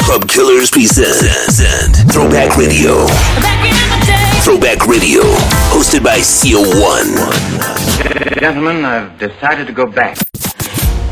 Club Killers present Throwback Radio. Throwback Radio, hosted by CO1. Gentlemen, I've decided to go back.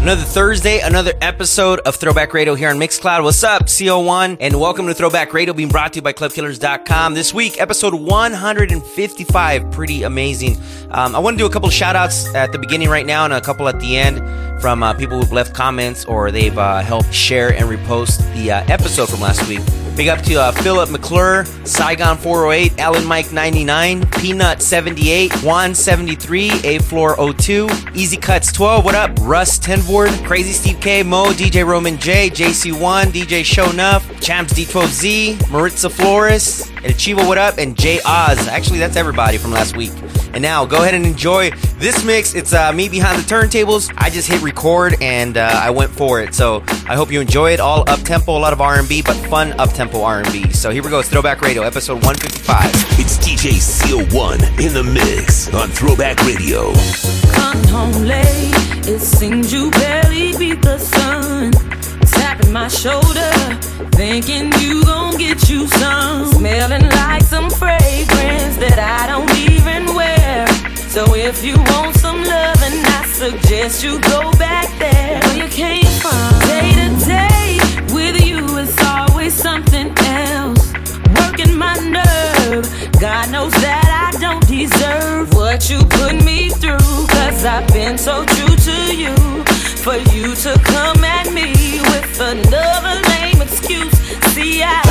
Another Thursday, another episode of Throwback Radio here on Mixcloud. What's up, CO1? And welcome to Throwback Radio being brought to you by ClubKillers.com. This week, episode 155. Pretty amazing. Um, I want to do a couple shout outs at the beginning right now and a couple at the end from uh, people who've left comments or they've uh, helped share and repost the uh, episode from last weck. Big up to uh, Philip McClure, Saigon 408, Alan Mike 99, Peanut 78, Juan 73, A Floor 02, Easy Cuts 12. What up? Russ Tenvord, Crazy Steve K, Mo, DJ Roman J, JC1, DJ Show Nuff, Champs D12Z, Maritza Flores, and Chivo. What up? And J Oz. Actually, that's everybody from last week. And now go ahead and enjoy this mix. It's uh, me behind the turntables. I just hit record and uh, I went for it. So I hope you enjoy it. All up tempo, a lot of R&B, but fun up tempo R&B. So here we go. It's Throwback Radio, episode 155. It's DJ CO1 in the mix on Throwback Radio. Come home late. It seems you barely beat the sun. Tapping my shoulder, thinking you gon' get you some. Smelling like some fragrance that I don't even wear. So if you want some loving, I suggest you go back there where you came from. Day to day God knows that I don't deserve what you put me through. Cause I've been so true to you. For you to come at me with another lame excuse. See, I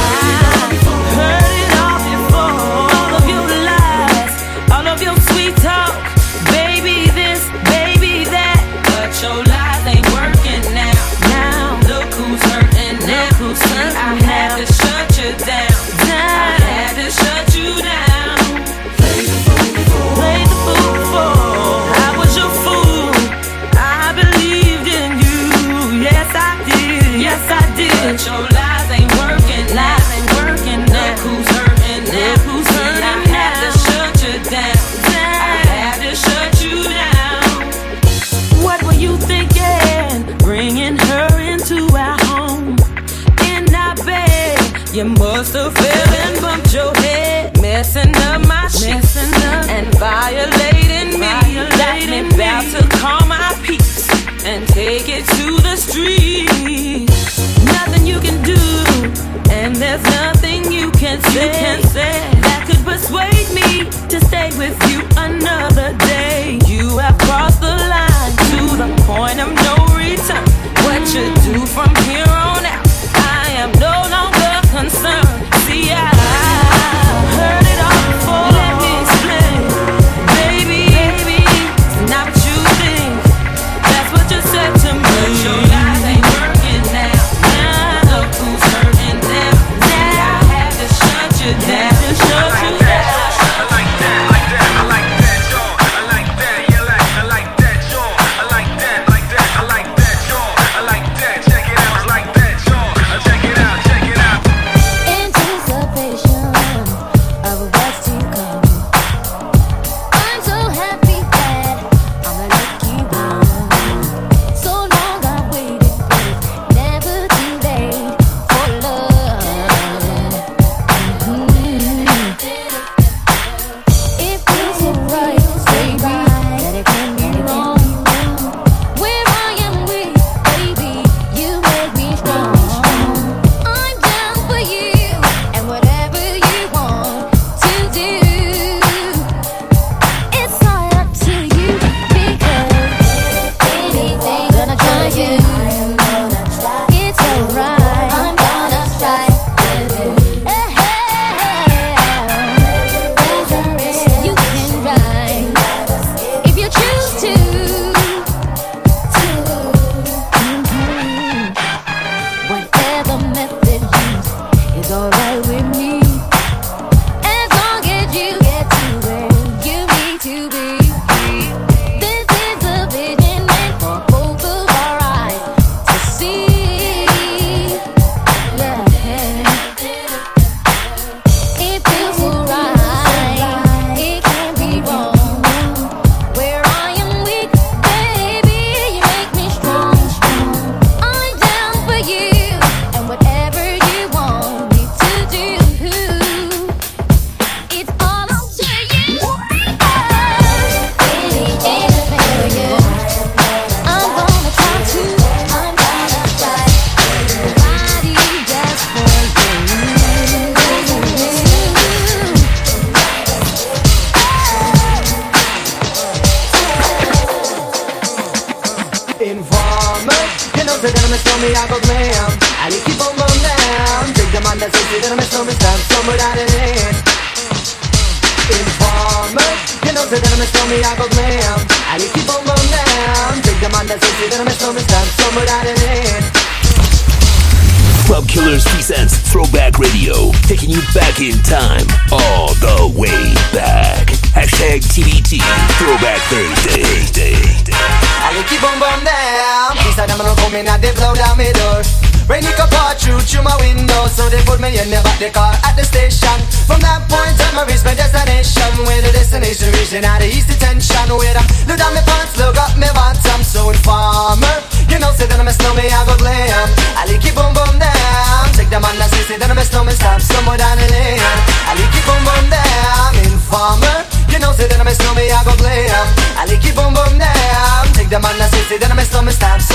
them and I say, then I my stomach stamps.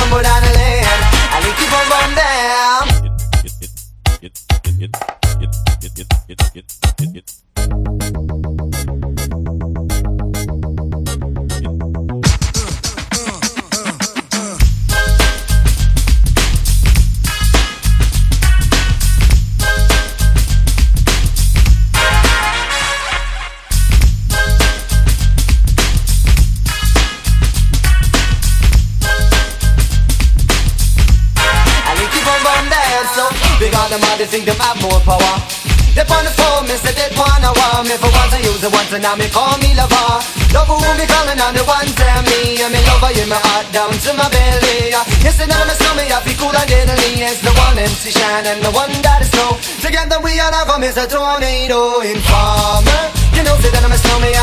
and now me call me lover. Lover who be calling on the one tell me. And me lover in my heart down to my belly. Yes, and now me stomach I be cool and deadly. It's the one MC Shan and the one that is snow. Together we are now from is a tornado. Informer, you know, say that I'm a snowman.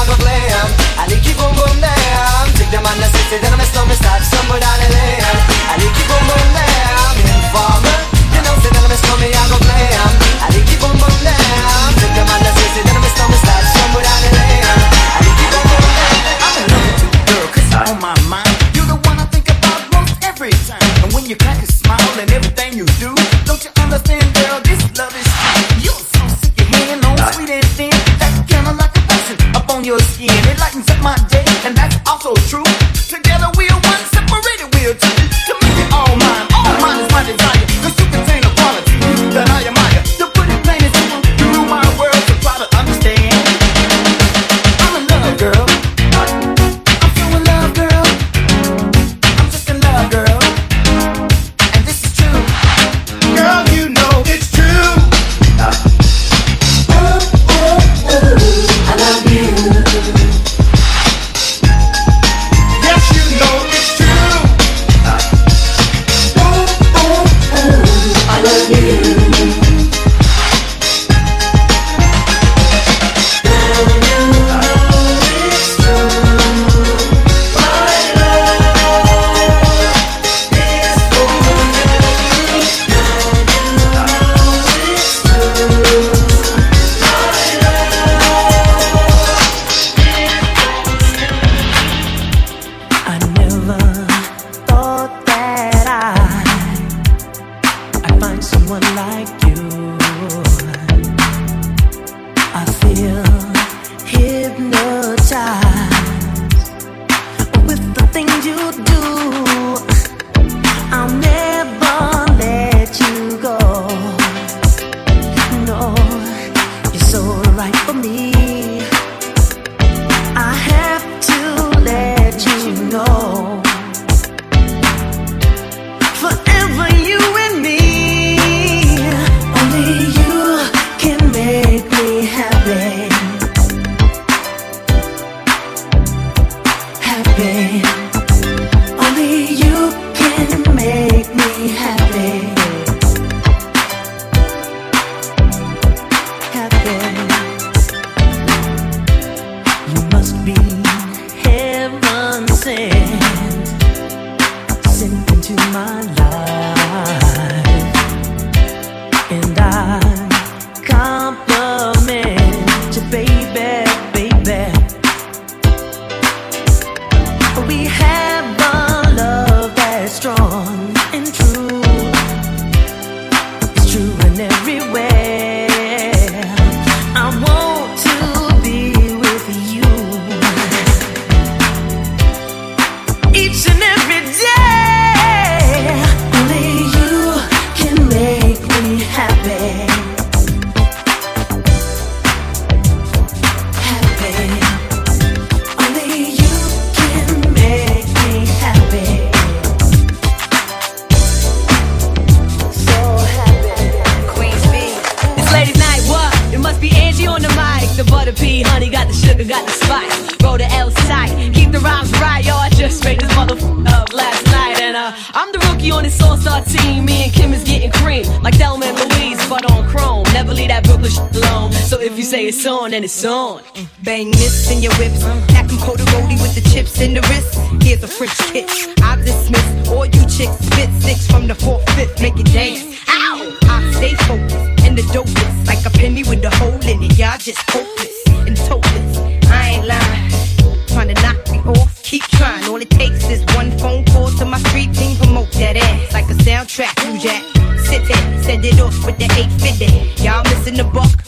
Say it's on, and it's on. Bang this in your whips, pack them cold with the chips in the wrist. Here's a French kiss. I dismiss all you chicks. Spit six from the fourth, fifth, make it dance. Ow! I stay focused and the dopest, like a penny with a hole in it. Y'all just hopeless and topless. I ain't lying. Trying to knock me off, keep trying. All it takes is one phone call to my street team, promote that ass like a soundtrack. New Jack, sit there, send it off with the 850. Y'all missing the buck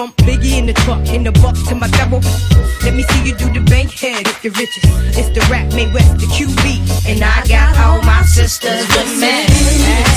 bump. Biggie in the truck, in the buck to my double. Let me see you do the bank head if you're richest. It's the rap made west, the QB. And I got all my sisters with me.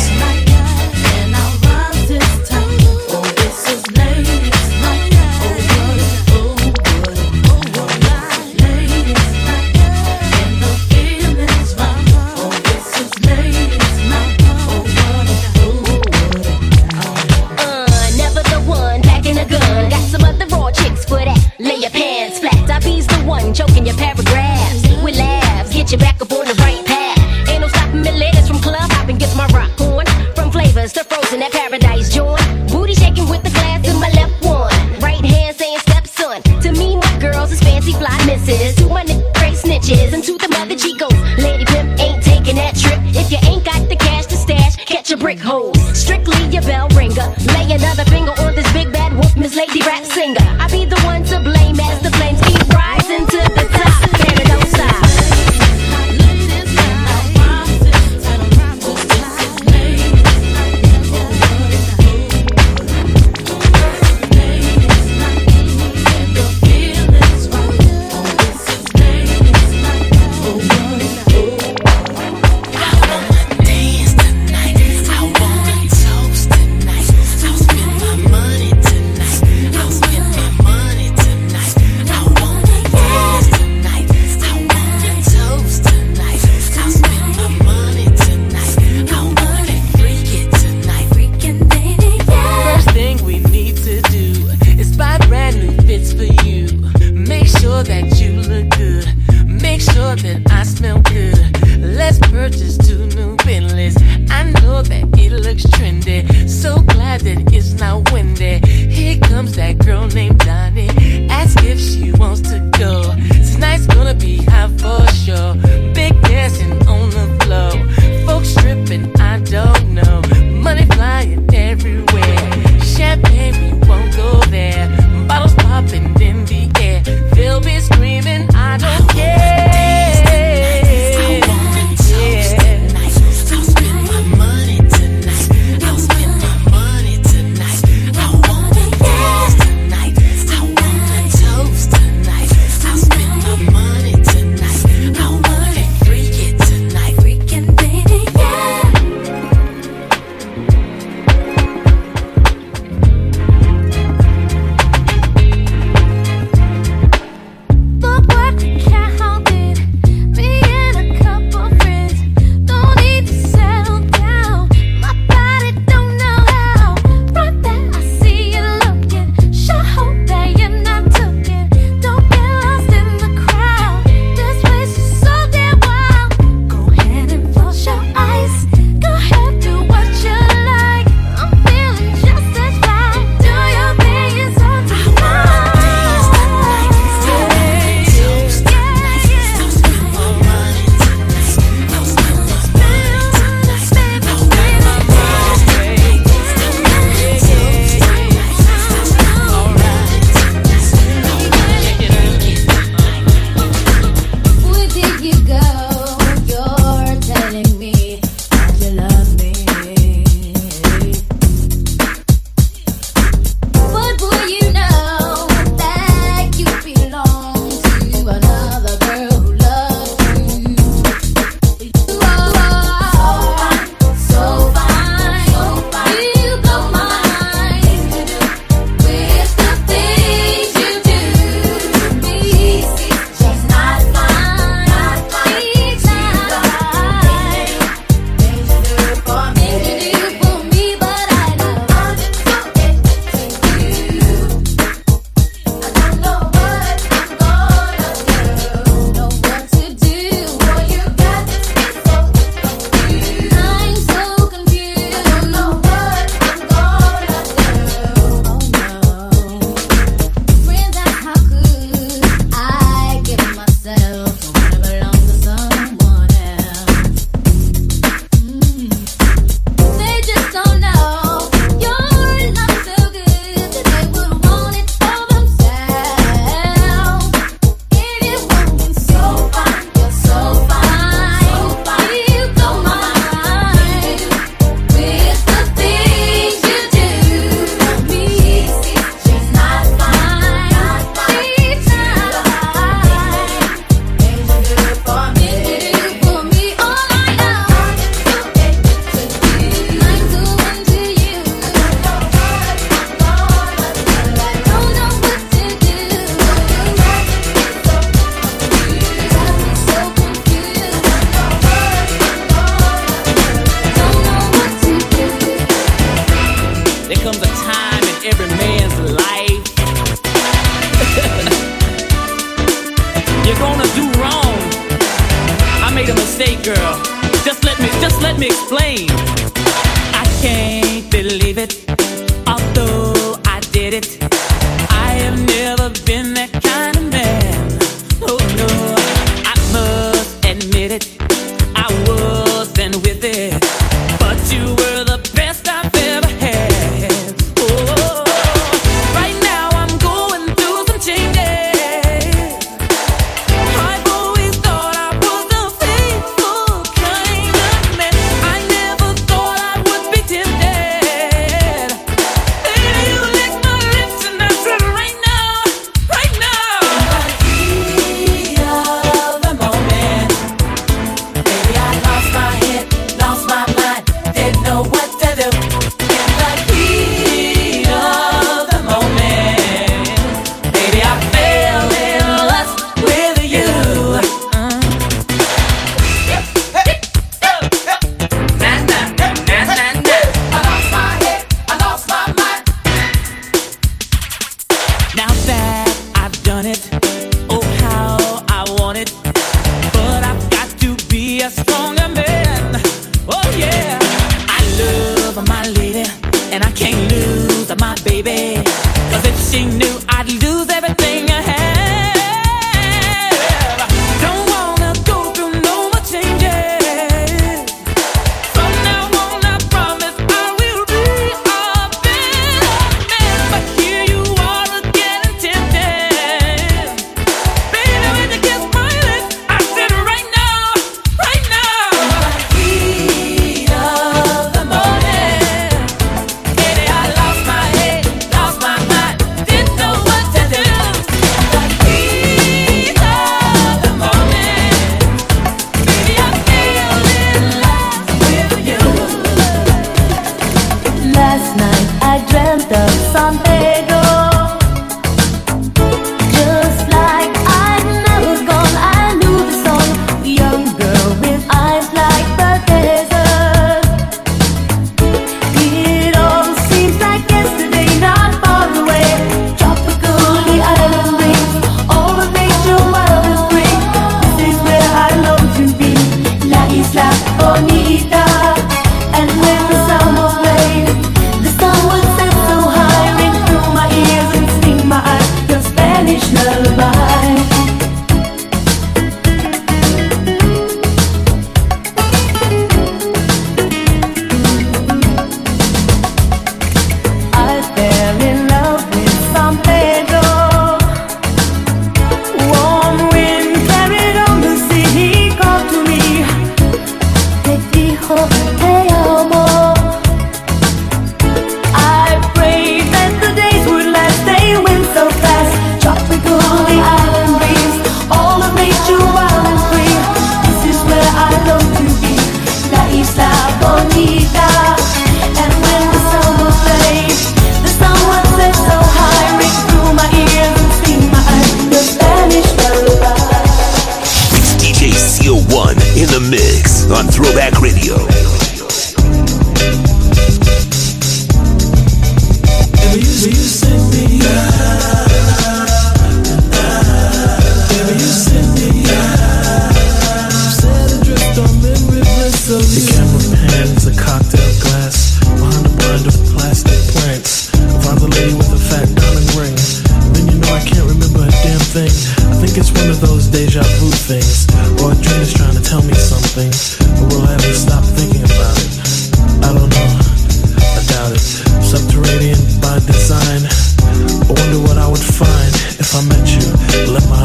Let me explain. something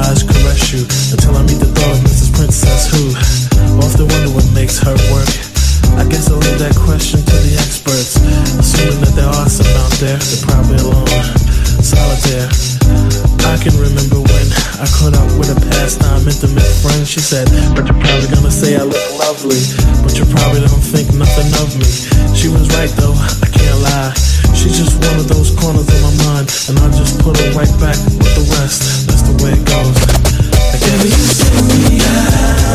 eyes caress you until I meet the thought of Mrs. Princess who often wonder what makes her work. I guess I'll leave that question to the experts, assuming that there are some out there. They're probably alone, solitaire. she said. But you're probably gonna say I look lovely. But you probably don't think nothing of me. She was right though, I can't lie. She's just one of those corners in my mind. And I just put her right back with the rest. That's the way it goes. I you me high.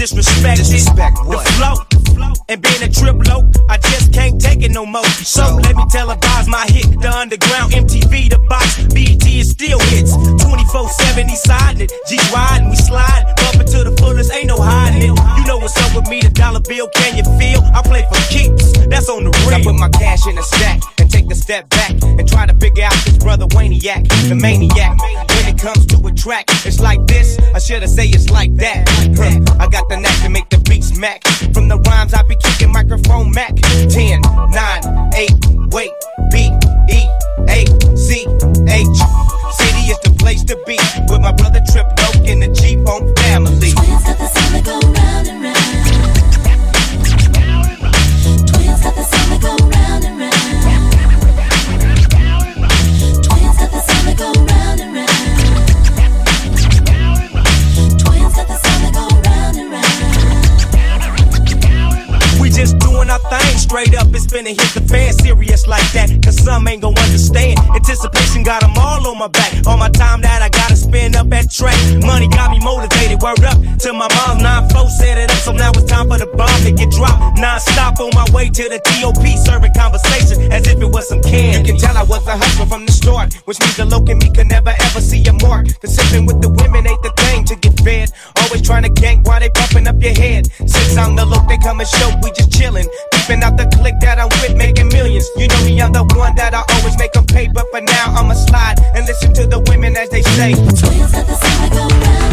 disrespected. Disrespect what? The flow and being a triplo, I just can't take it no more. So, let me televise my hit, the underground, MTV, the box, BET is still hits. 24-70 siding it, G riding, we slide, bumping to the fullest, ain't no hiding it. You know what's up with me, the dollar bill, can you feel? I play for keeps, that's on the real. I put my cash in a stack and take a step back and try to figure out this brother Waniac, the maniac comes to a track. It's like this, I should have say it's like that. I got the knack to make the beats mac. From the rhymes I be kicking microphone mac. 10, 9, 8, wait, B, E, A, C, H. City is the place to be with my brother. and hit the fan serious like that. Cause some ain't gonna understand. Anticipation got them all on my back. All my time that I gotta spend up at track. Money got me motivated, word up. Till my mom's nine flow set it up. So now it's time for the bomb to get dropped. Non stop on my way to the DOP, serving conversation as if it was some candy. You can tell I was a hustler from the start, which means the loc and me could never ever see a mark. Cause sipping with the women ain't the thing to get fed. Always trying to gank while they bumping up your head. Since I'm the look, they come and show, we just chillin'. peepin' out the click that I'm with, making millions. You know me, I'm the one that I always make a pay, but for now, I'ma slide and listen to the women as they say. Twins at the side go round.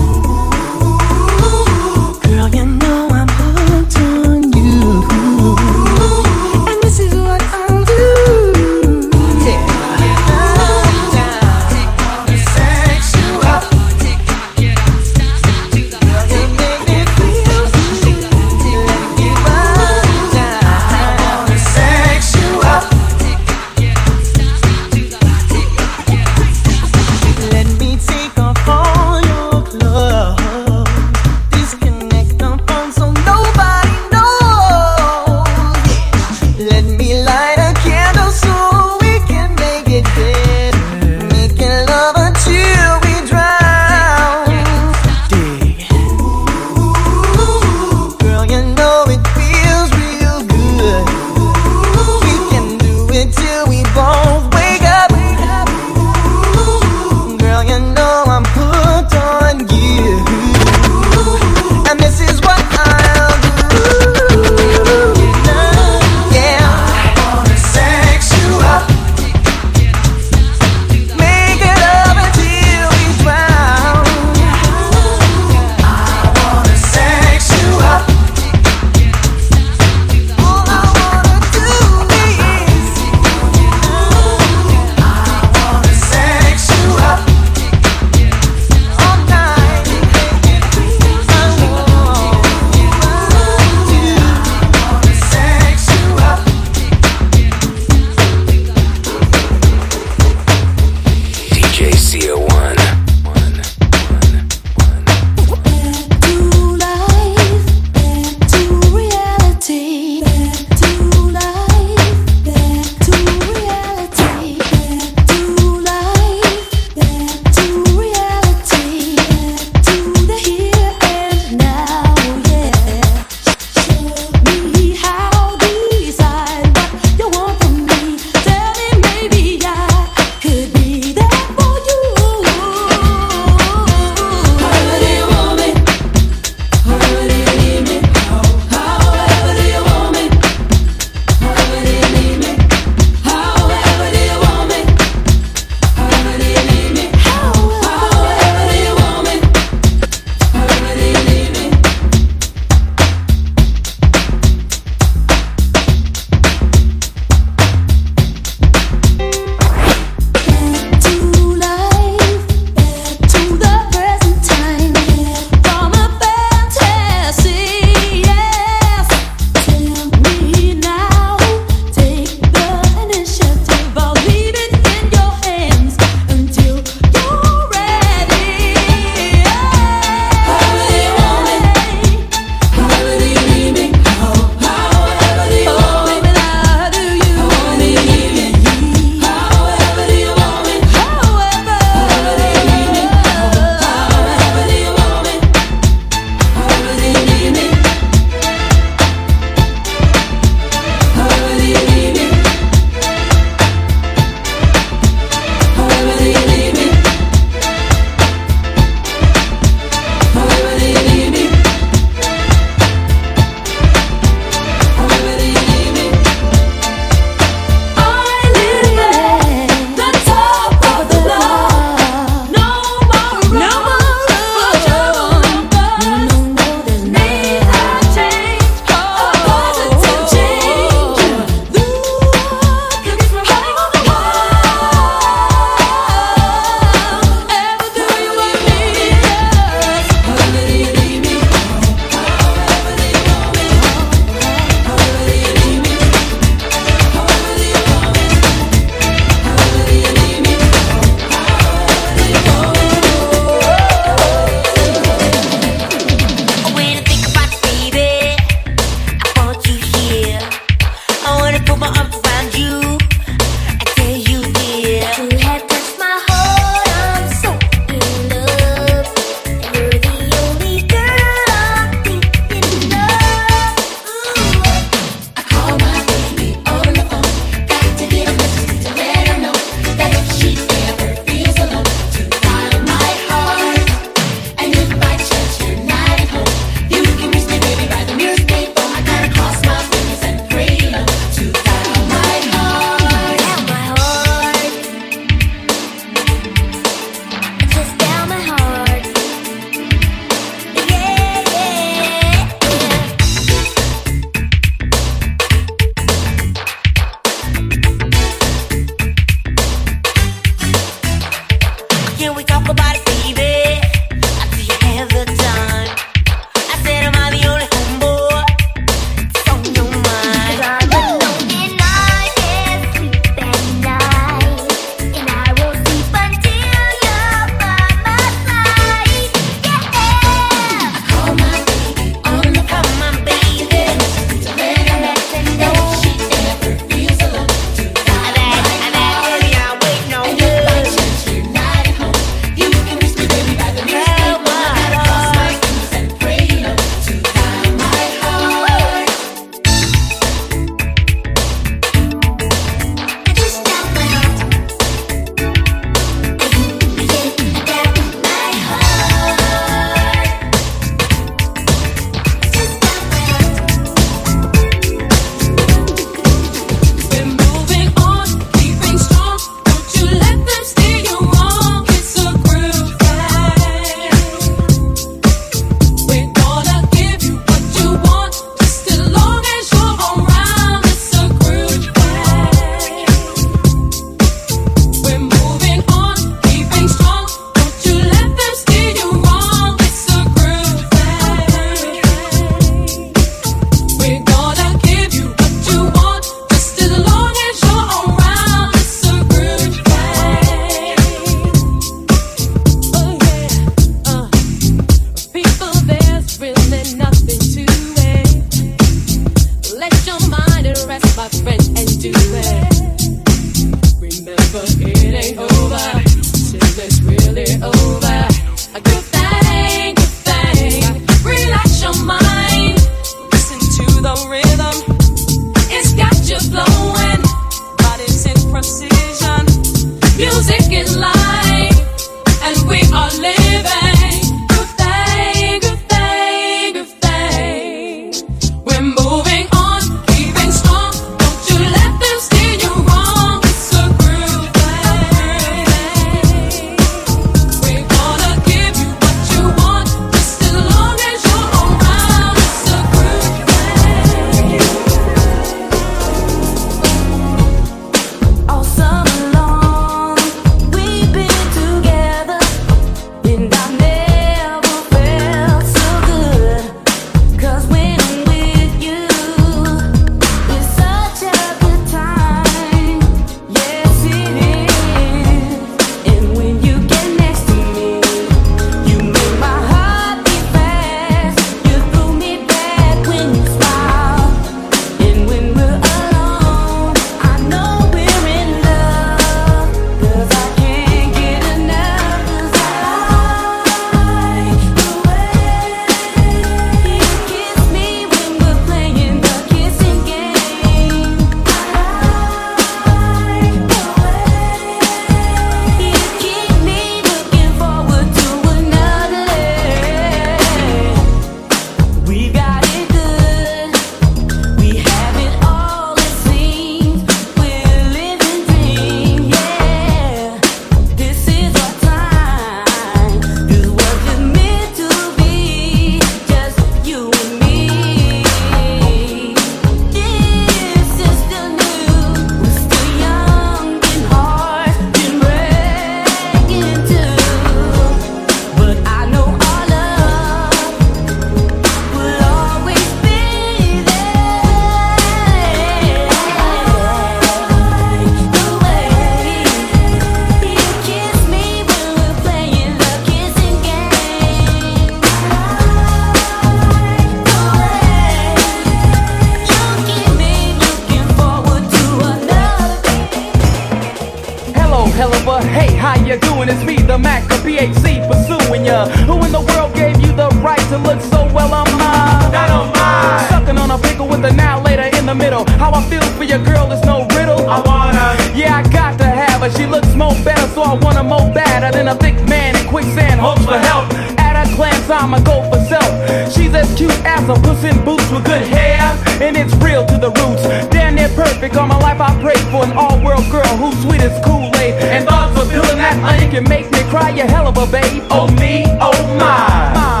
doing. It's me, the Mac, the PhD pursuing ya. Who in the world gave you the right to look so well on mine? Not on mine. Sucking on a pickle with a now later in the middle. How I feel for your girl is no riddle. I wanna. Yeah, I got to have her. She looks more better, so I wanna more badder than a thick man in quicksand. Hopes for help. At a glance, I'ma go for self. She's as cute as a puss in boots with good hair and it's real to the roots. Damn near perfect, all my life I prayed for an all world girl who's sweet as Kool Aid. And thoughts of feeling that onion can make me cry, you hell of a babe. Oh, me, oh, my. my.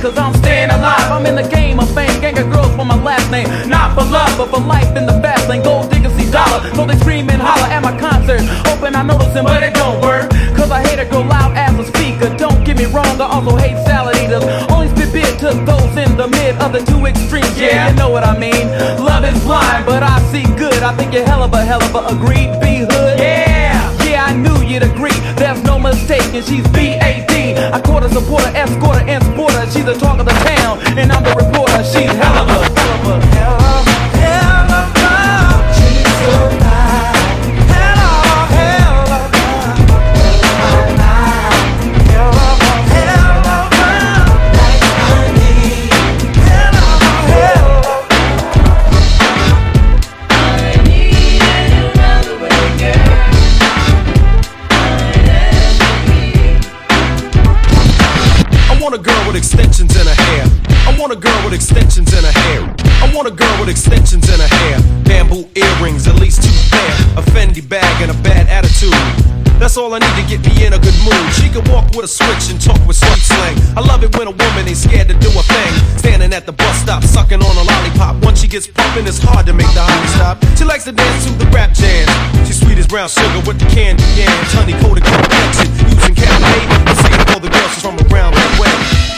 cause I'm staying alive. I'm in the game of fame, gang of girls for my last name. Not for love, but for life in the fast lane. Gold diggers see dollar, so they scream and holler at my concert. Hoping I notice them, but it don't work. Cause I hate it go loud as a speaker. Don't get me wrong, I also hate salad eaters. Only spit beer to those in the mid of the two extremes. Yeah, you know what I mean. Love is blind, but I see good. I think you're hell of a hell of a agreed B hood. Yeah, yeah, I knew you'd agree. There's no mistake, and she's B A D. I caught a supporter, escorter, and see the talk of the town. And with extensions in her hair. I want a girl with extensions in her hair. I want a girl with extensions in her hair. Bamboo earrings, at least two pair. A Fendi bag and a bad attitude. That's all I need to get me in a good mood. She can walk with a switch and talk with sweet slang. I love it when a woman ain't scared to do a thing. Standing at the bus stop, sucking on a lollipop. Once she gets pumping, it's hard to make the hobby stop. She likes to dance to the rap jam. She's sweet as brown sugar with the candy yams. Honey coated complexion, using caffeine. This ain't all the girls, from around the way.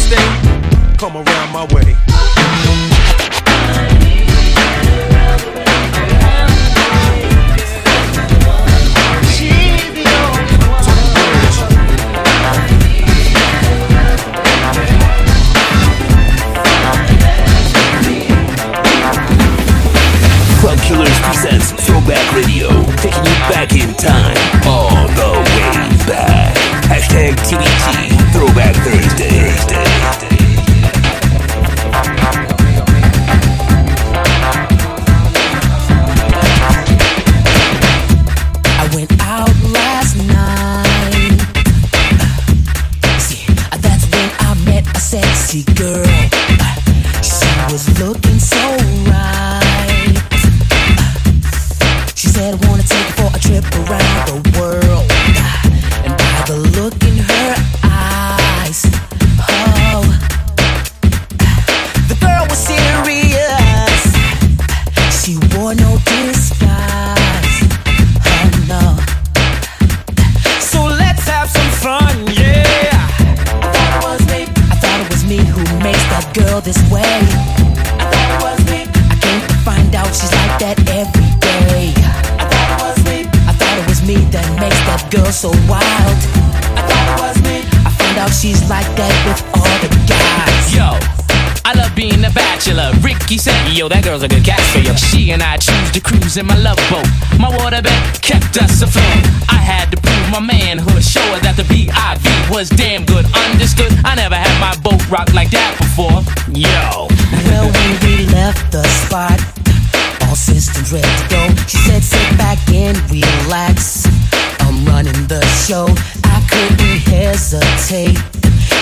stay, come around my way. Killers presents Throwback Radio, taking you back in time, all the way back. Hashtag TBT, Throwback Thursday. Sexy girl. She was looking so right. She said, I Wanna take you for a trip around the world. Yo, that girl's a good catch for you. She and I choose to cruise in my love boat. My waterbed kept us afloat. I had to prove my manhood, show her that the BIV was damn good. Understood? I never had my boat rocked like that before. Yo. Well, when we left the spot, all systems ready to go. She said, sit back and relax. I'm running the show. I couldn't hesitate.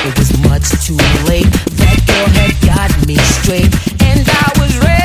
It was much too late. That girl had got me straight, and I was ready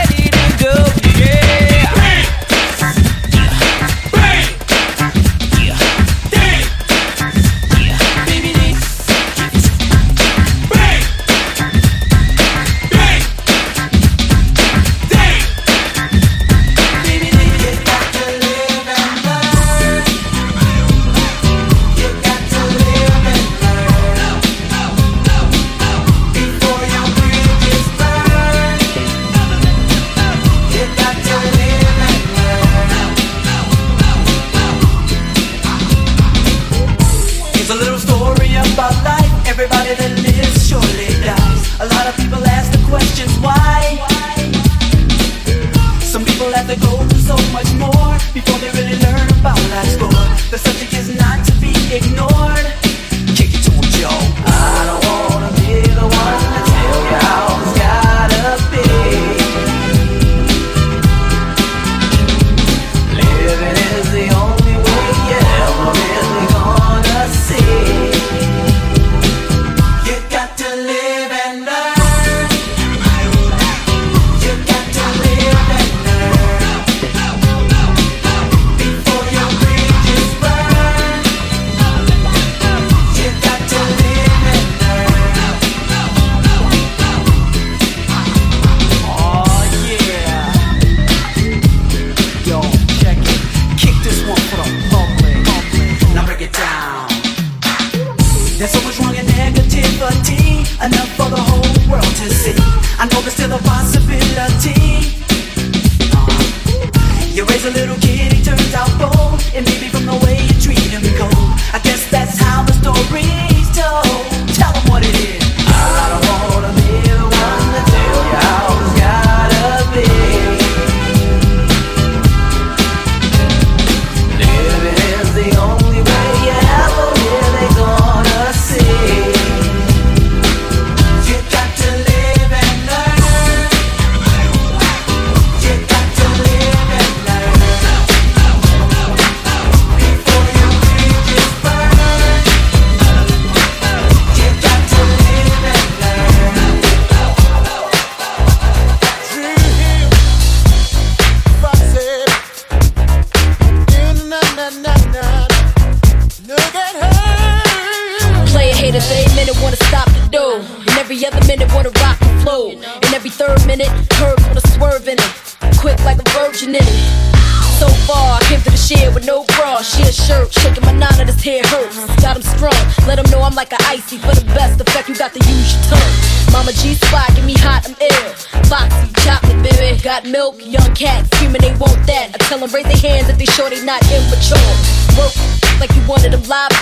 G spot, get me hot, I'm ill. Foxy, chocolate, baby. Got milk, young cat, screaming they want that. I tell them raise their hands if they sure they not immature. Work like you wanted them live.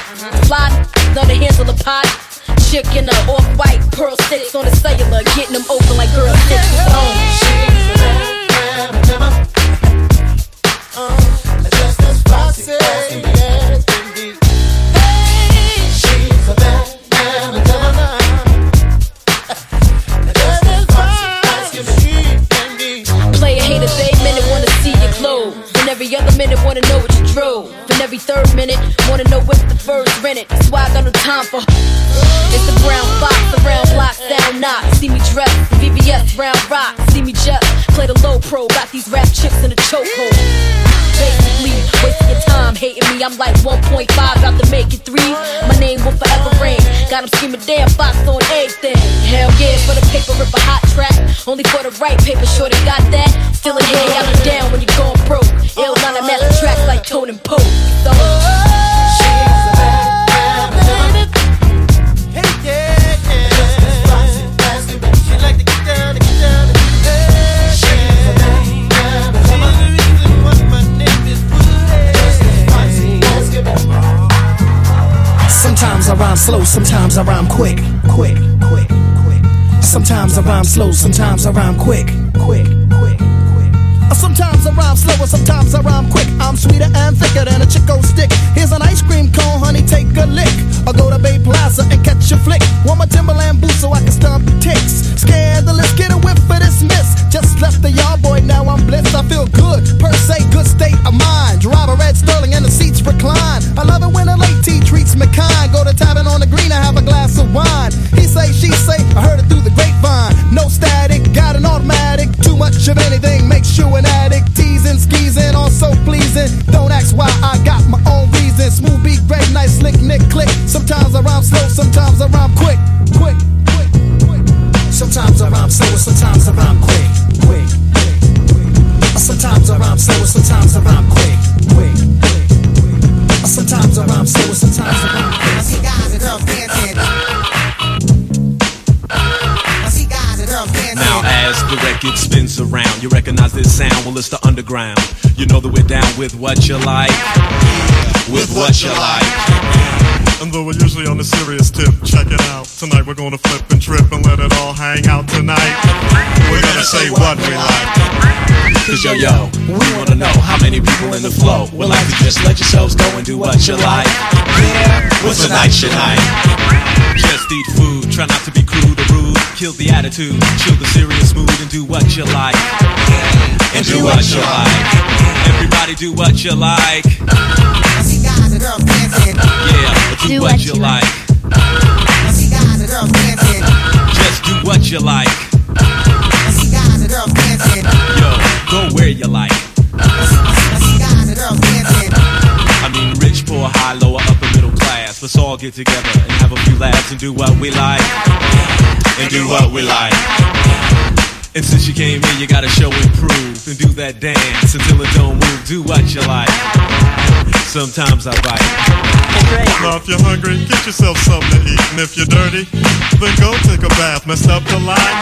Slide, on the hands on the pot. Chick in a off-white, pearl sticks on the cellular, getting them open like girl sticks. Player minute wanna know what you drove. And every third minute wanna know what's the first rented. That's why I got no time for. It's the brown fox around blocks down knock. See me dress, VVS round rock. See me just play the low pro. Got these rap chicks in a chokehold. Basically, time hating me. I'm like 1.5, about to make it three. My name will forever reign. Got 'em screaming, damn, Fox on everything. Hell yeah, for the paper, rip a hot track. Only for the right paper, sure they got that. Still in here, be down when you're going broke. Ill line of master tracks like Tone and Poke. So, I rhyme slow, sometimes I rhyme quick, quick, quick, quick. Sometimes I rhyme slow, sometimes I rhyme quick, quick. Sometimes I rhyme slower, sometimes I rhyme quick. I'm sweeter and thicker than a Chico stick. Here's an ice cream cone, honey, take a lick. Or go to Bay Plaza and catch a flick. Want my Timberland boots so I can stomp the ticks. Scandalous, get a whiff for this miss. Just left the yard boy, now I'm blessed. I feel good, per se, good state of mind. Drive a red Sterling and the seats recline. I love it when a late tea treats me kind. Go to tavern on the green I have a glass of wine. He say, she say, I heard it through the grapevine. No static, got an automatic. Too much of anything makes you an addict. Teasing, skeezing, all so pleasing. Don't ask why I got my own reasons. Smooth beat, great, nice, slick, nick, click. Sometimes I rhyme slow, sometimes I rhyme quick, quick, quick, quick. Sometimes I rhyme slow, sometimes I rhyme quick, quick, quick. Sometimes I rhyme slow, sometimes I rhyme quick, quick, quick, quick. Sometimes I rhyme slow, sometimes I rhyme quick. I see guys and girls dancing. The record spins around, you recognize this sound, well it's the underground. You know that we're down with what you like, with what you like. And though we're usually on a serious tip, check it out. Tonight we're gonna flip and trip and let it all hang out tonight. We're gonna say what we like. Cause yo yo, we wanna know how many people in the flow will like to just let yourselves go and do what you like. Yeah, what's a night you like? Just eat food, try not to be crude or rude. Kill the attitude, chill the serious mood, and do what you like. And do what you like. Everybody do what you like. Guys and girls dancing. Yeah, do, what, you like. I see guys and girls dancing. Just do what you like. I see guys and girls dancing. Yo, go where you like. I see guys and girls dancing. I mean, rich, poor, high, lower, upper, middle class. Let's all get together and have a few laughs and do what we like. And do what we like. And since you came here, you gotta show and prove and do that dance until it don't move. Do what you like. Sometimes I bite. Now if you're hungry, get yourself something to eat. And if you're dirty, then go take a bath. Messed up the line?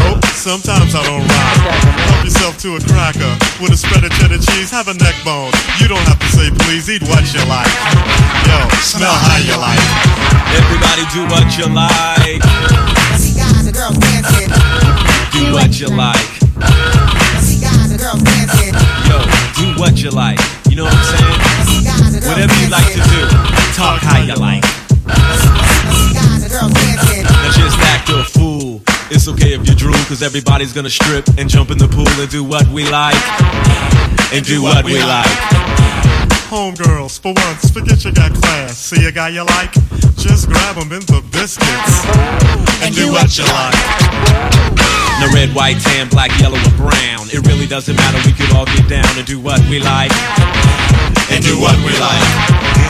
Nope, sometimes I don't rhyme. Help yourself to a cracker with a spread of cheddar cheese. Have a neck bone. You don't have to say please, eat what you like. Yo, smell how you like. Everybody do what you like. See guys and girls dancing. Do what you like. See guys and girls dancing. Yo, do what you like. You know what I'm saying? See guys and girls Whatever you like to do, talk how you like. See guys and girls dancing. Now just act a fool. It's okay if you drool, cause everybody's gonna strip and jump in the pool and do what we like. And do what we like. Homegirls, for once, forget you got class. See a guy you like? Just grab him in the biscuits. And do what you like. No red, white, tan, black, yellow, or brown. It really doesn't matter, we could all get down and do what we like. And do what we like.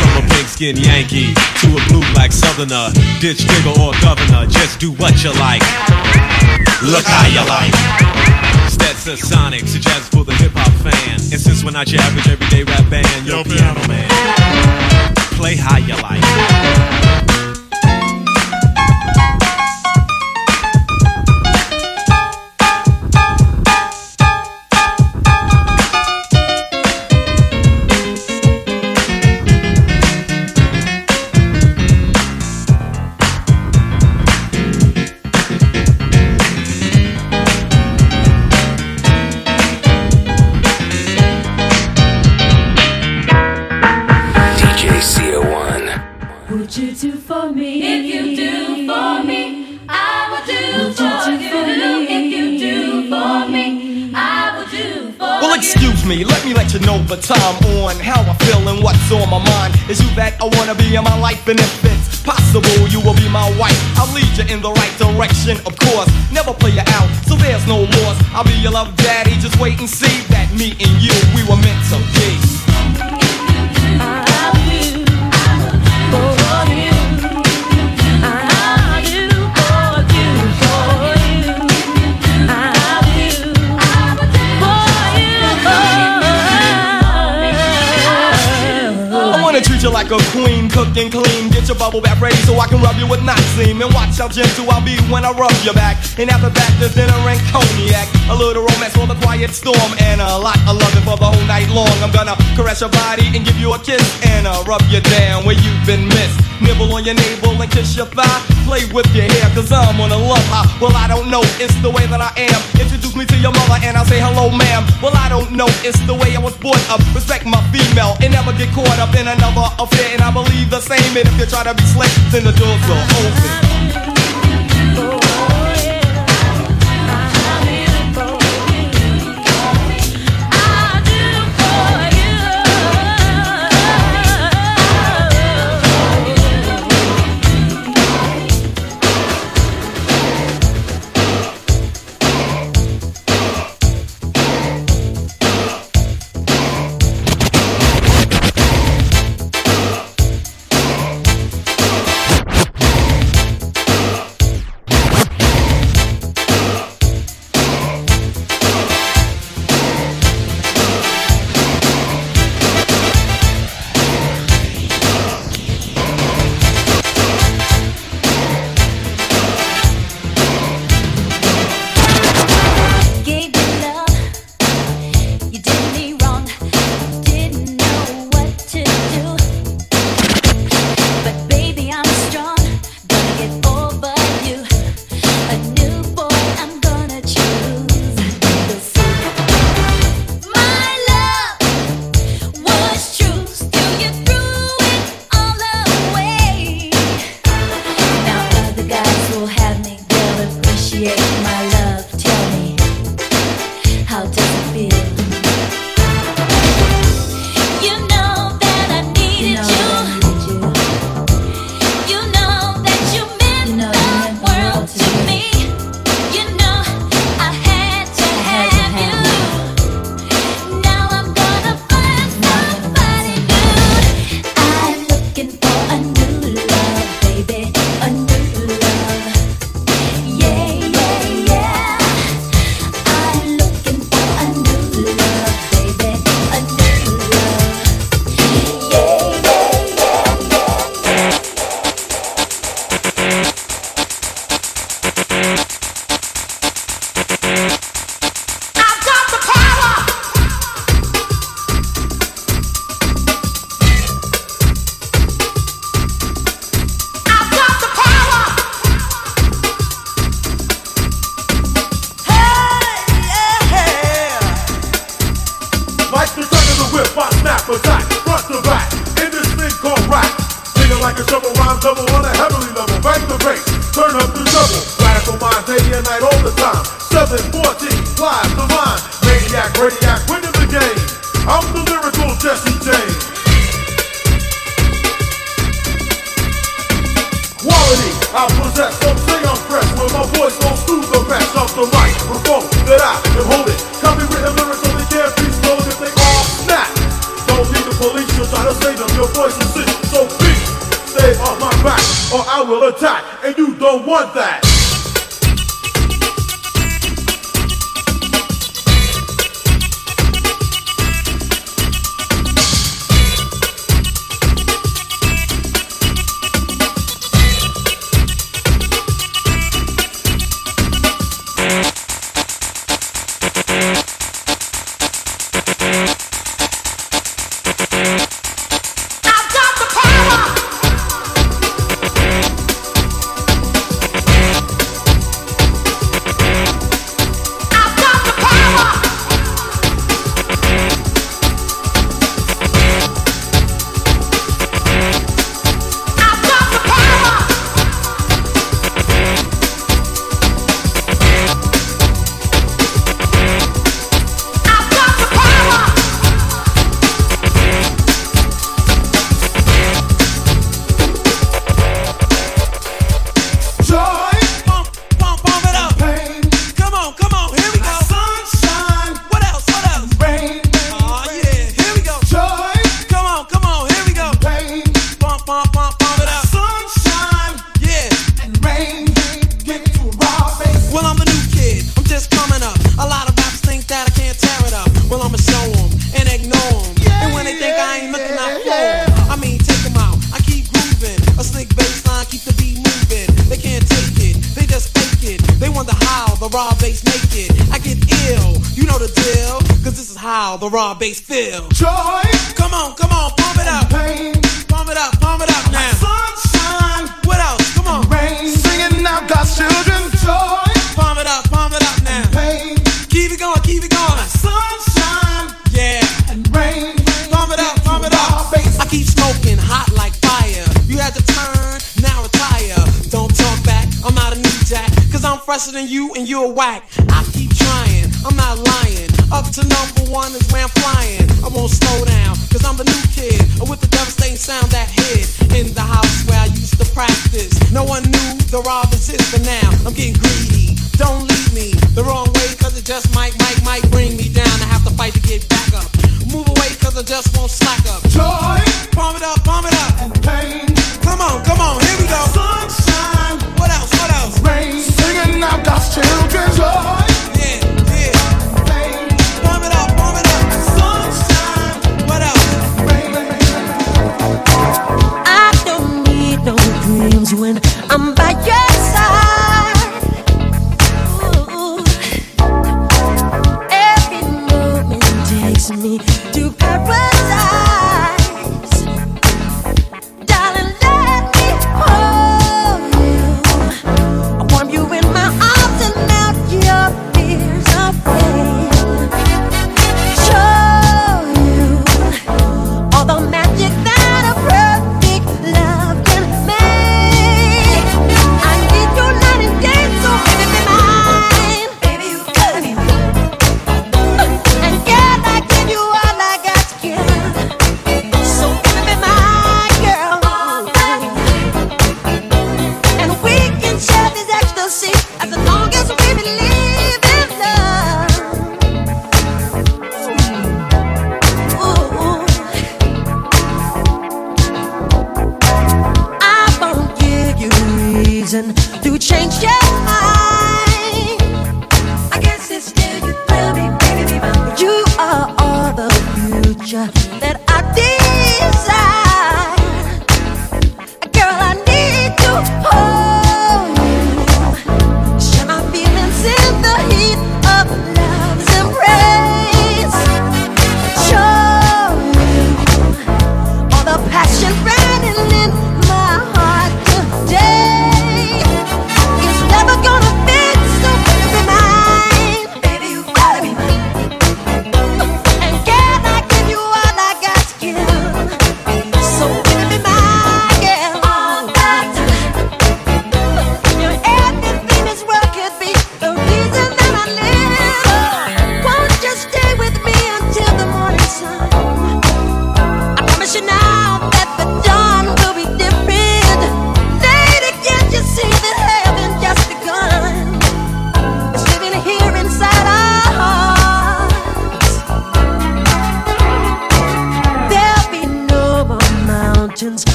From a pink skin Yankee to a blue black southerner, ditch digger or governor, just do what you like. Look how you like. Stetsasonic, a jazz for the hip hop fan. And since we're not your average everyday rap band, yo, piano man, play how you like. Know the time on how I feel and what's on my mind. Is you that I wanna be in my life, and if it's possible, you will be my wife. I'll lead you in the right direction, of course. Never play you out, so there's no loss. I'll be your love daddy, just wait and see that me and you, we were meant to be. Like a queen, cooked and clean. Get your bubble bath ready so I can rub you with Noxine. And watch how gentle I'll be when I rub your back. And after that, there's dinner and cognac. A little romance for the quiet storm. And a lot of loving for the whole night long. I'm gonna caress your body and give you a kiss. And uh, rub you down where you've been missed. Nibble on your navel and kiss your thigh. Play with your hair, cause I'm on a love high. Well, I don't know, it's the way that I am. Introduce me to your mother and I'll say hello, ma'am. Well, I don't know, it's the way I was brought up. Respect my female and never get caught up in another affair. And I believe the same. And if you try to be slick, then the doors will open.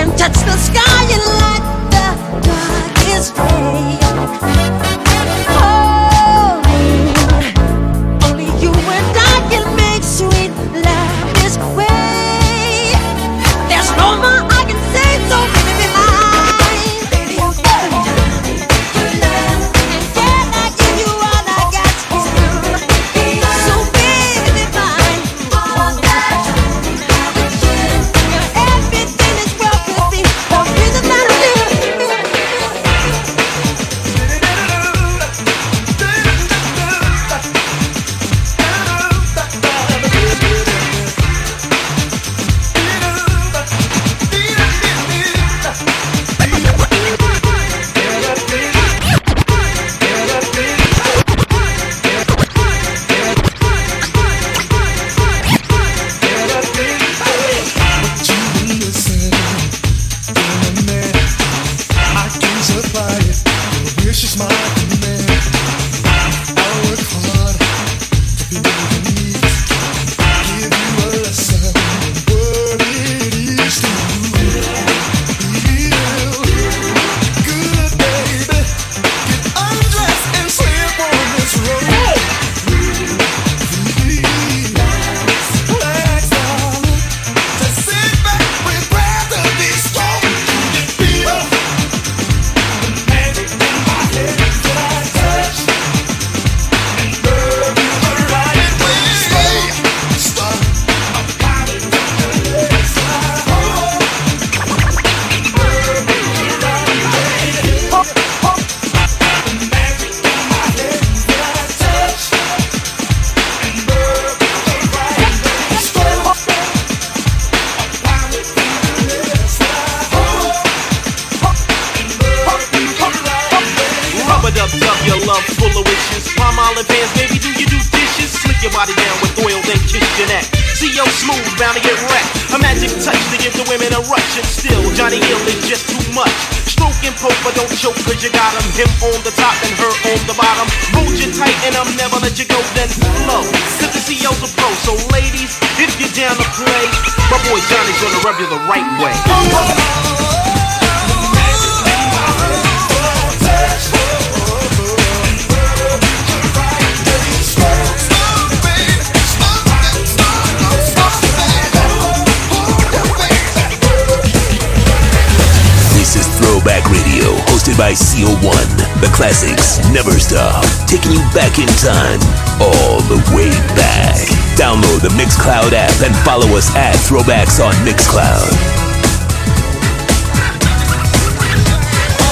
can touch the sky. Body down with oil, then kiss your neck. Yo smooth, bound to get wrecked. A magic touch to give the women a rush. And still, Johnny Gill is just too much. Stroke and poke, but don't choke, cause you got him. Him on the top and her on the bottom. Hold you tight and I'll never let you go, then flow. Cause the CEO's a pro, so ladies, if you're down to play, my boy Johnny's gonna rub you the right way. This is Throwback Radio, hosted by CO1. The classics never stop, taking you back in time, all the way back. Download the Mixcloud app and follow us at Throwbacks on Mixcloud.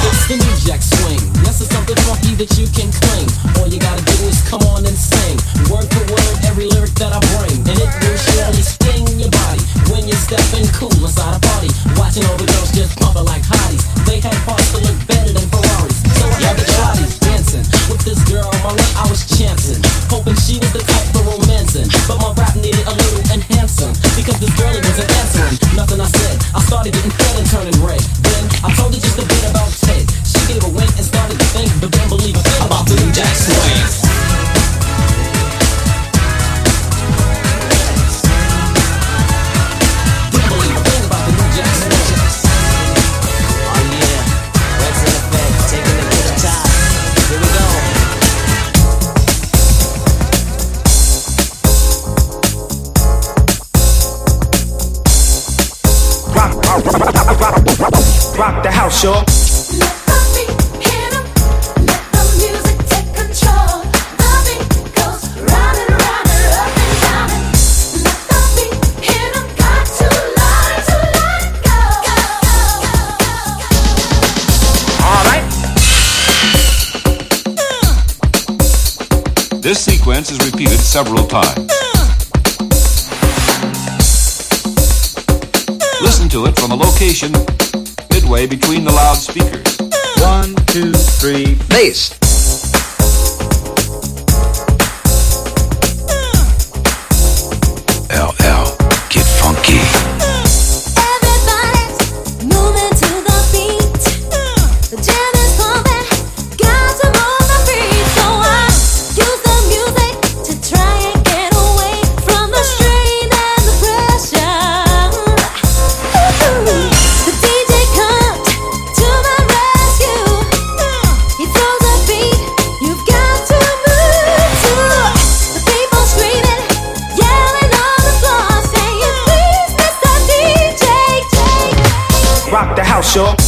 It's the New Jack Swing. This is something funky that you can claim. All you gotta do is come on and sing. Word for word, every lyric that I bring. And it will surely sting your body when you're stepping cool inside a party. Watching all the girls just pumping like hotties. That look better than Ferraris. I the dancing with this girl on my. I was chancing, hoping she was the type for romancing. But my rap needed a little enhancing because this girl wasn't answering. Nothing I said. I started getting fed and turning y'all. This sequence is repeated several times. Listen to it from a location midway between the loudspeakers. One, two, three, bass. show.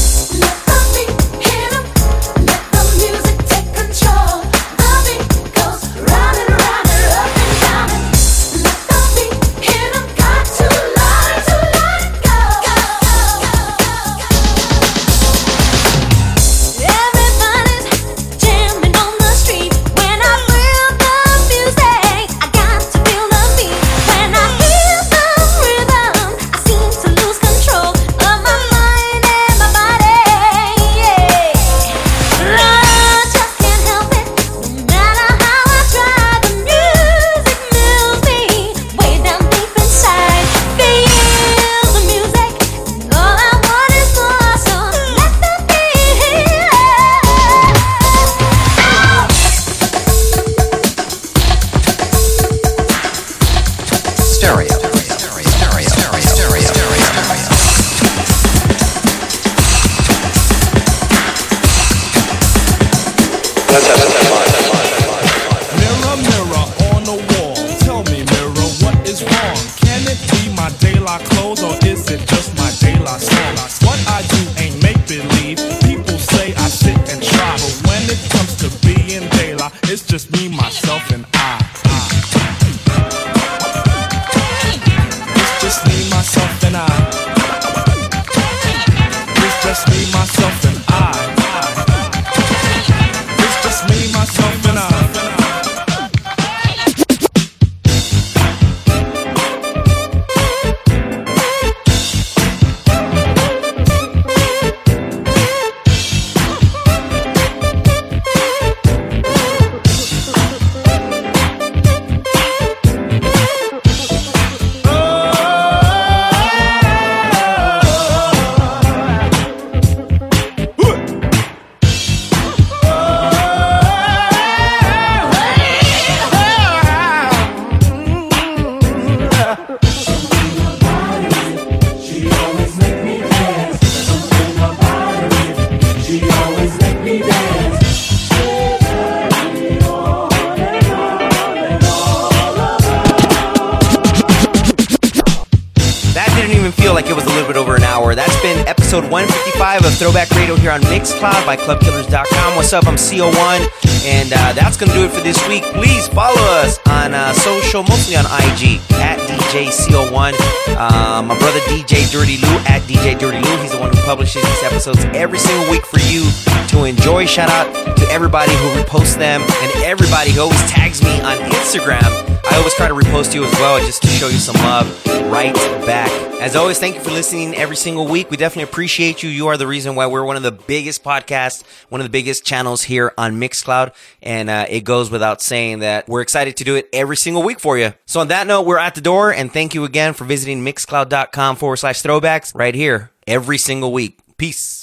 Dirty Lou, at DJ Dirty Lou. He's the one who publishes these episodes every single week for you to enjoy. Shout out to everybody who reposts them and everybody who always tags me on Instagram. I always try to repost you as well just to show you some love right back. As always, thank you for listening every single week. We definitely appreciate you. You are the reason why we're one of the biggest podcasts, one of the biggest channels here on Mixcloud. And uh, it goes without saying that we're excited to do it every single week for you. So on that note, we're at the door and thank you again for visiting mixcloud.com forward slash throwbacks right here every single week. Peace.